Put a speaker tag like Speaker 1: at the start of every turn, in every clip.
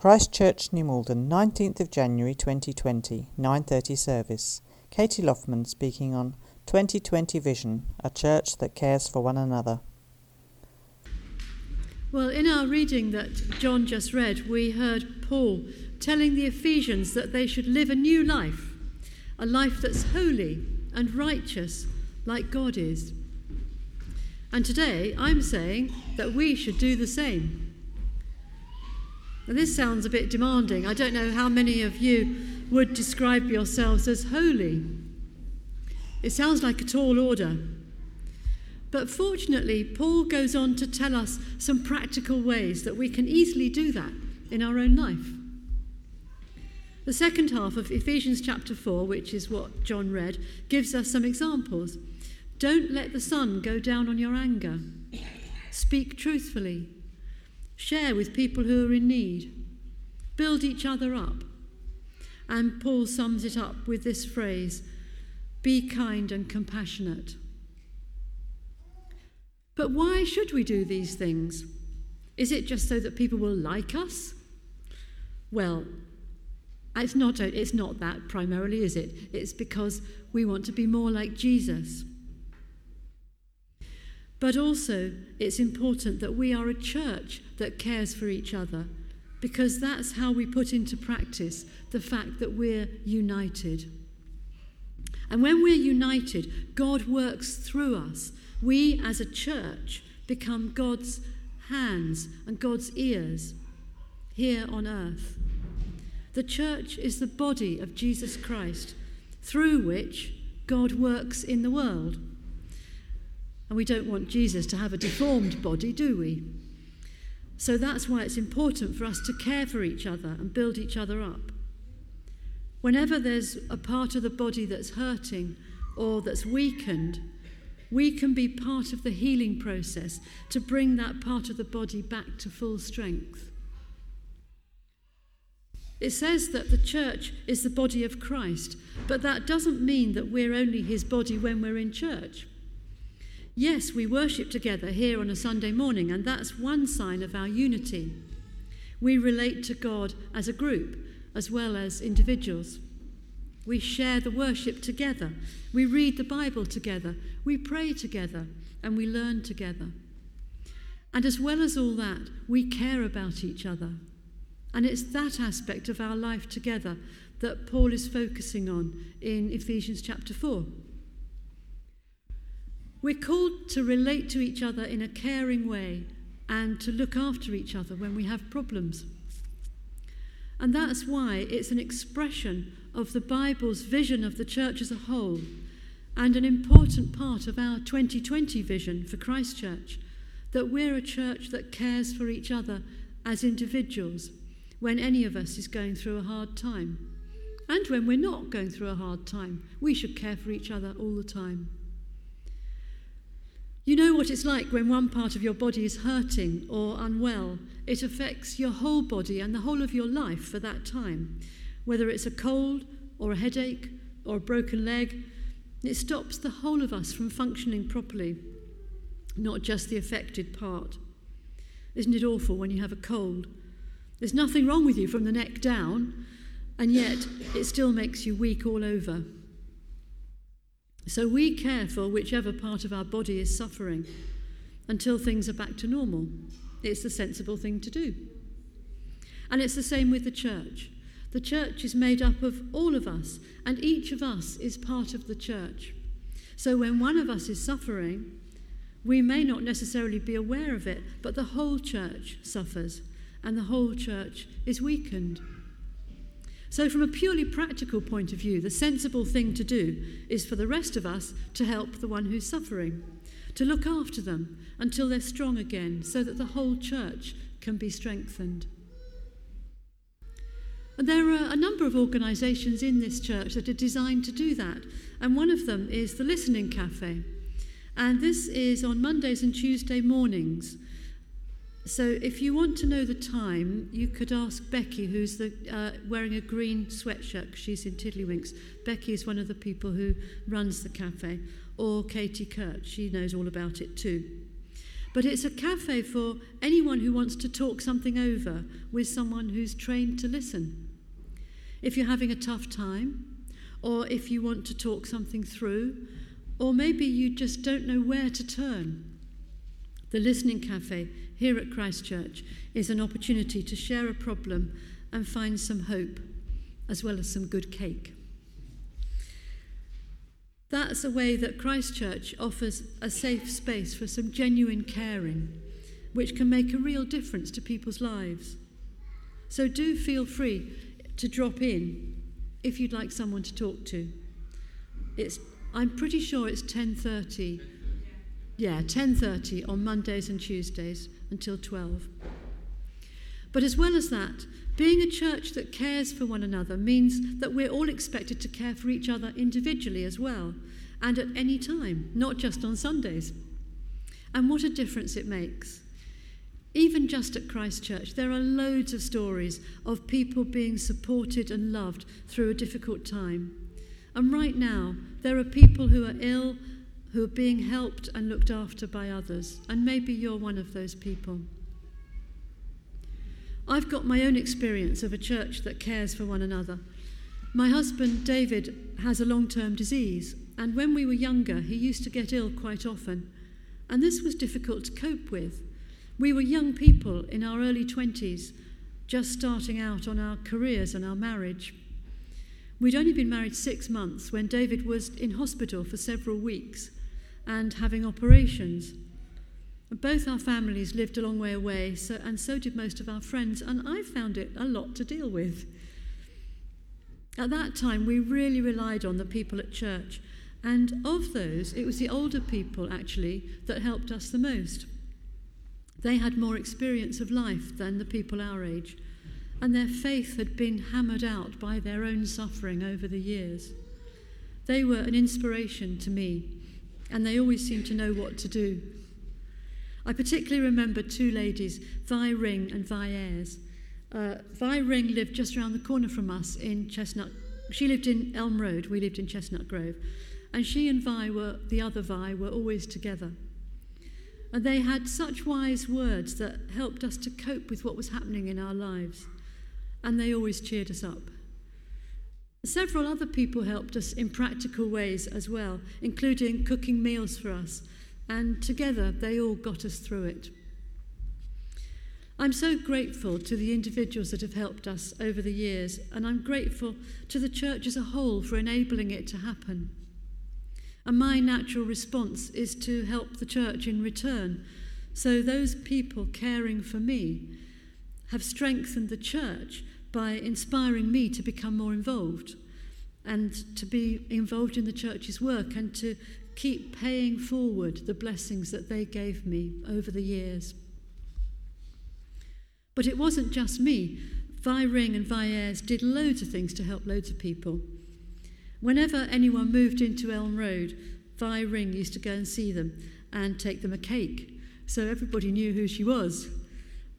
Speaker 1: Christ Church, New Malden, 19th of January 2020, 9:30 service. Katie Loffman speaking on 2020 Vision, a church that cares for one another.
Speaker 2: Well, in our reading that John just read, we heard Paul telling the Ephesians that they should live a new life, a life that's holy and righteous like God is. And today I'm saying that we should do the same. This sounds a bit demanding. I don't know how many of you would describe yourselves as holy. It sounds like a tall order. But fortunately, Paul goes on to tell us some practical ways that we can easily do that in our own life. The second half of Ephesians chapter 4, which is what John read, gives us some examples. Don't let the sun go down on your anger. Speak truthfully. Share with people who are in need. Build each other up. And Paul sums it up with this phrase be kind and compassionate. But why should we do these things? Is it just so that people will like us? Well, it's not, it's not that primarily, is it? It's because we want to be more like Jesus. But also, it's important that we are a church that cares for each other because that's how we put into practice the fact that we're united. And when we're united, God works through us. We as a church become God's hands and God's ears here on earth. The church is the body of Jesus Christ through which God works in the world. And we don't want Jesus to have a deformed body, do we? So that's why it's important for us to care for each other and build each other up. Whenever there's a part of the body that's hurting or that's weakened, we can be part of the healing process to bring that part of the body back to full strength. It says that the church is the body of Christ, but that doesn't mean that we're only his body when we're in church. Yes, we worship together here on a Sunday morning, and that's one sign of our unity. We relate to God as a group as well as individuals. We share the worship together. We read the Bible together. We pray together and we learn together. And as well as all that, we care about each other. And it's that aspect of our life together that Paul is focusing on in Ephesians chapter 4. We're called to relate to each other in a caring way and to look after each other when we have problems. And that's why it's an expression of the Bible's vision of the church as a whole and an important part of our 2020 vision for Christchurch that we're a church that cares for each other as individuals when any of us is going through a hard time. And when we're not going through a hard time, we should care for each other all the time. You know what it's like when one part of your body is hurting or unwell. It affects your whole body and the whole of your life for that time. Whether it's a cold or a headache or a broken leg, it stops the whole of us from functioning properly, not just the affected part. Isn't it awful when you have a cold? There's nothing wrong with you from the neck down, and yet it still makes you weak all over. So we care for whichever part of our body is suffering until things are back to normal. It's the sensible thing to do. And it's the same with the church. The church is made up of all of us, and each of us is part of the church. So when one of us is suffering, we may not necessarily be aware of it, but the whole church suffers, and the whole church is weakened. So, from a purely practical point of view, the sensible thing to do is for the rest of us to help the one who's suffering, to look after them until they're strong again, so that the whole church can be strengthened. And there are a number of organisations in this church that are designed to do that, and one of them is the Listening Cafe. And this is on Mondays and Tuesday mornings. So, if you want to know the time, you could ask Becky, who's the, uh, wearing a green sweatshirt. She's in Tiddlywinks. Becky is one of the people who runs the cafe, or Katie Kurt. She knows all about it too. But it's a cafe for anyone who wants to talk something over with someone who's trained to listen. If you're having a tough time, or if you want to talk something through, or maybe you just don't know where to turn. The Listening Cafe here at Christchurch is an opportunity to share a problem and find some hope, as well as some good cake. That's a way that Christchurch offers a safe space for some genuine caring, which can make a real difference to people's lives. So do feel free to drop in if you'd like someone to talk to. It's, I'm pretty sure it's 10.30. Yeah, 10.30 on Mondays and Tuesdays until 12. But as well as that, being a church that cares for one another means that we're all expected to care for each other individually as well, and at any time, not just on Sundays. And what a difference it makes. Even just at Christchurch, there are loads of stories of people being supported and loved through a difficult time. And right now, there are people who are ill, who are being helped and looked after by others. And maybe you're one of those people. I've got my own experience of a church that cares for one another. My husband, David, has a long term disease, and when we were younger, he used to get ill quite often. And this was difficult to cope with. We were young people in our early 20s, just starting out on our careers and our marriage. We'd only been married six months when David was in hospital for several weeks and having operations. Both our families lived a long way away, so, and so did most of our friends, and I found it a lot to deal with. At that time, we really relied on the people at church, and of those, it was the older people actually that helped us the most. They had more experience of life than the people our age, and their faith had been hammered out by their own suffering over the years. They were an inspiration to me, and they always seemed to know what to do. I particularly remember two ladies, Vi Ring and Vi Ayres. Uh, Vi Ring lived just around the corner from us in Chestnut. She lived in Elm Road, we lived in Chestnut Grove. And she and Vi were, the other Vi, were always together. And they had such wise words that helped us to cope with what was happening in our lives. And they always cheered us up. Several other people helped us in practical ways as well, including cooking meals for us and together they all got us through it. I'm so grateful to the individuals that have helped us over the years, and I'm grateful to the church as a whole for enabling it to happen. And my natural response is to help the church in return. So those people caring for me have strengthened the church by inspiring me to become more involved and to be involved in the church's work and to keep paying forward the blessings that they gave me over the years. But it wasn't just me. Vi Ring and Vi Ayres did loads of things to help loads of people. Whenever anyone moved into Elm Road, Vi Ring used to go and see them and take them a cake. So everybody knew who she was.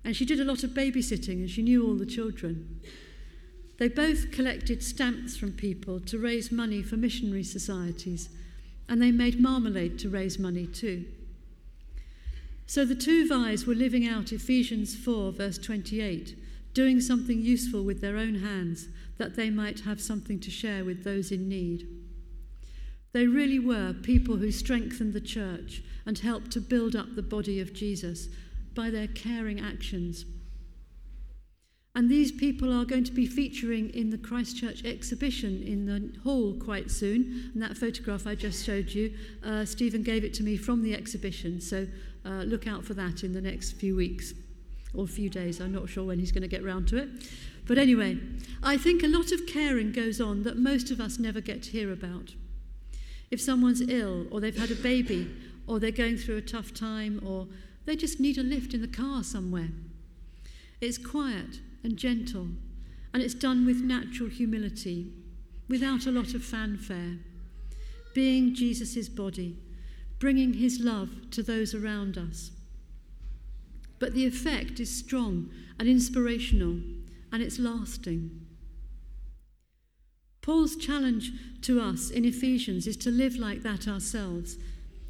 Speaker 2: And she did a lot of babysitting and she knew all the children. They both collected stamps from people to raise money for missionary societies and they made marmalade to raise money too. So the two Vi's were living out Ephesians 4, verse 28, doing something useful with their own hands that they might have something to share with those in need. They really were people who strengthened the church and helped to build up the body of Jesus by their caring actions. And these people are going to be featuring in the Christchurch exhibition in the hall quite soon. And that photograph I just showed you, uh, Stephen gave it to me from the exhibition. So uh, look out for that in the next few weeks or few days. I'm not sure when he's going to get round to it. But anyway, I think a lot of caring goes on that most of us never get to hear about. If someone's ill, or they've had a baby, or they're going through a tough time, or they just need a lift in the car somewhere, it's quiet and gentle, and it's done with natural humility, without a lot of fanfare, being Jesus' body, bringing his love to those around us. But the effect is strong and inspirational, and it's lasting. Paul's challenge to us in Ephesians is to live like that ourselves.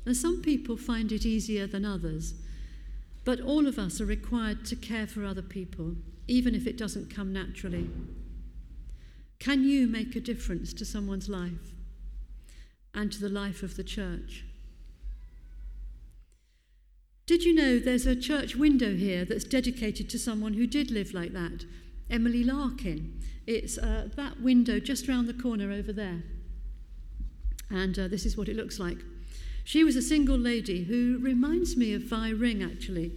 Speaker 2: And some people find it easier than others. But all of us are required to care for other people, even if it doesn't come naturally. Can you make a difference to someone's life and to the life of the church? Did you know there's a church window here that's dedicated to someone who did live like that? Emily Larkin. It's uh, that window just round the corner over there. And uh, this is what it looks like. She was a single lady who reminds me of Vi Ring, actually.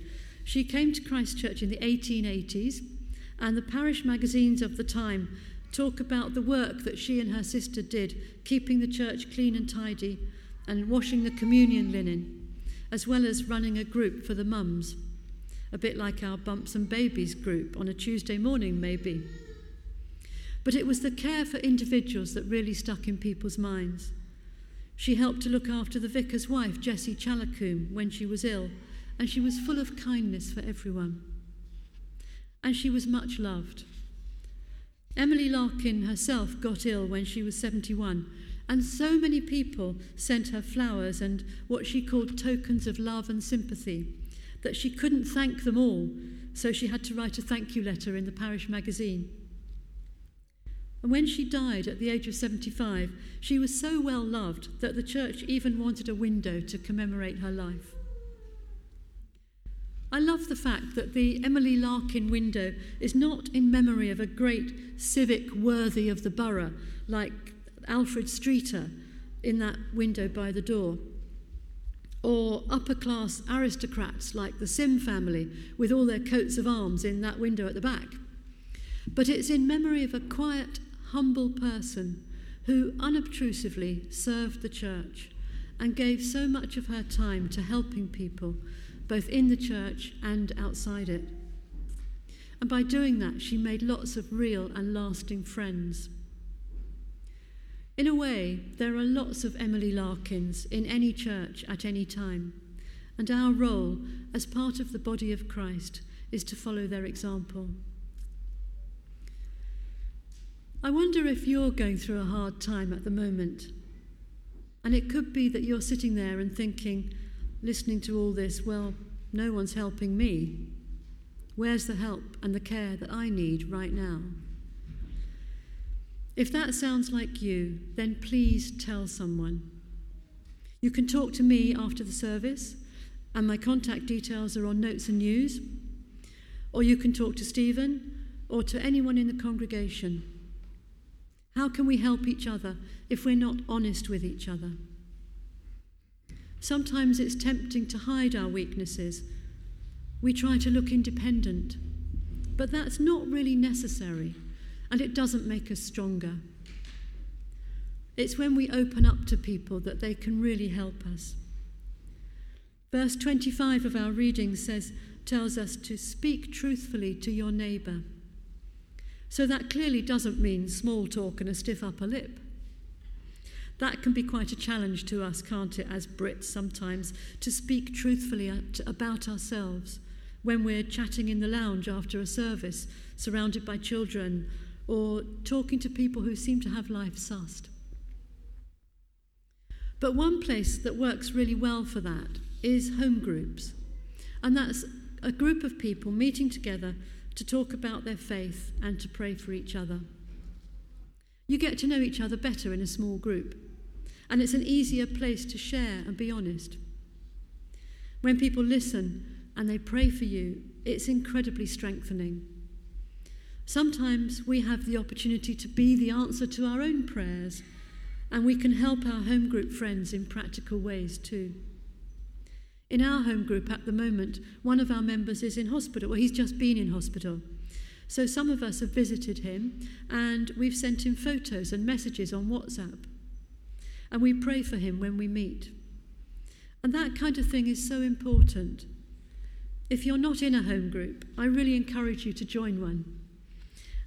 Speaker 2: She came to Christchurch in the 1880s, and the parish magazines of the time talk about the work that she and her sister did, keeping the church clean and tidy and washing the communion linen, as well as running a group for the mums, a bit like our Bumps and Babies group on a Tuesday morning, maybe. But it was the care for individuals that really stuck in people's minds. She helped to look after the vicar's wife, Jessie Chalacoombe, when she was ill, and she was full of kindness for everyone. And she was much loved. Emily Larkin herself got ill when she was 71, and so many people sent her flowers and what she called tokens of love and sympathy that she couldn't thank them all, so she had to write a thank you letter in the parish magazine. And when she died at the age of 75, she was so well loved that the church even wanted a window to commemorate her life. I love the fact that the Emily Larkin window is not in memory of a great civic worthy of the borough like Alfred Streeter in that window by the door, or upper class aristocrats like the Sim family with all their coats of arms in that window at the back. But it's in memory of a quiet, humble person who unobtrusively served the church and gave so much of her time to helping people both in the church and outside it. And by doing that, she made lots of real and lasting friends. In a way, there are lots of Emily Larkins in any church at any time, and our role as part of the body of Christ is to follow their example. I wonder if you're going through a hard time at the moment. And it could be that you're sitting there and thinking, listening to all this, well, no one's helping me. Where's the help and the care that I need right now? If that sounds like you, then please tell someone. You can talk to me after the service, and my contact details are on Notes and News. Or you can talk to Stephen or to anyone in the congregation. How can we help each other if we're not honest with each other? Sometimes it's tempting to hide our weaknesses. We try to look independent, but that's not really necessary and it doesn't make us stronger. It's when we open up to people that they can really help us. Verse 25 of our reading says, tells us to speak truthfully to your neighbour. So that clearly doesn't mean small talk and a stiff upper lip. That can be quite a challenge to us, can't it, as Brits sometimes, to speak truthfully about ourselves when we're chatting in the lounge after a service, surrounded by children, or talking to people who seem to have life sussed. But one place that works really well for that is home groups. And that's a group of people meeting together to talk about their faith and to pray for each other. You get to know each other better in a small group, and it's an easier place to share and be honest. When people listen and they pray for you, it's incredibly strengthening. Sometimes we have the opportunity to be the answer to our own prayers, and we can help our home group friends in practical ways too. In our home group at the moment, one of our members is in hospital, well, he's just been in hospital. So some of us have visited him and we've sent him photos and messages on WhatsApp. And we pray for him when we meet. And that kind of thing is so important. If you're not in a home group, I really encourage you to join one.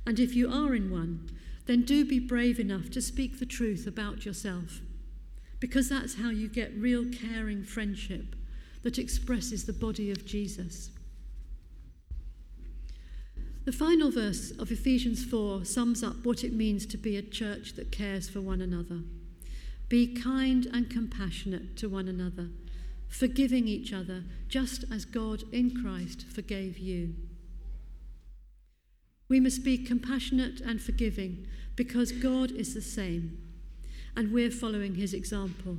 Speaker 2: And if you are in one, then do be brave enough to speak the truth about yourself, because that's how you get real caring friendship that expresses the body of Jesus. The final verse of Ephesians 4 sums up what it means to be a church that cares for one another. Be kind and compassionate to one another, forgiving each other just as God in Christ forgave you. We must be compassionate and forgiving because God is the same and we're following his example.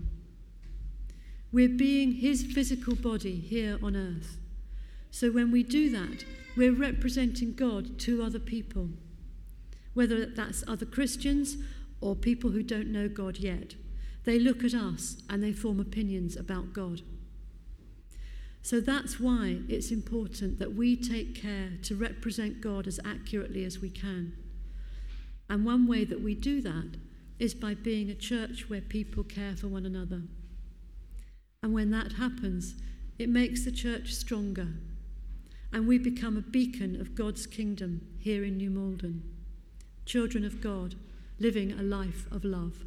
Speaker 2: We're being his physical body here on earth. So when we do that, we're representing God to other people, whether that's other Christians or people who don't know God yet. They look at us and they form opinions about God. So that's why it's important that we take care to represent God as accurately as we can. And one way that we do that is by being a church where people care for one another. And when that happens, it makes the church stronger and we become a beacon of God's kingdom here in New Malden. Children of God, living a life of love.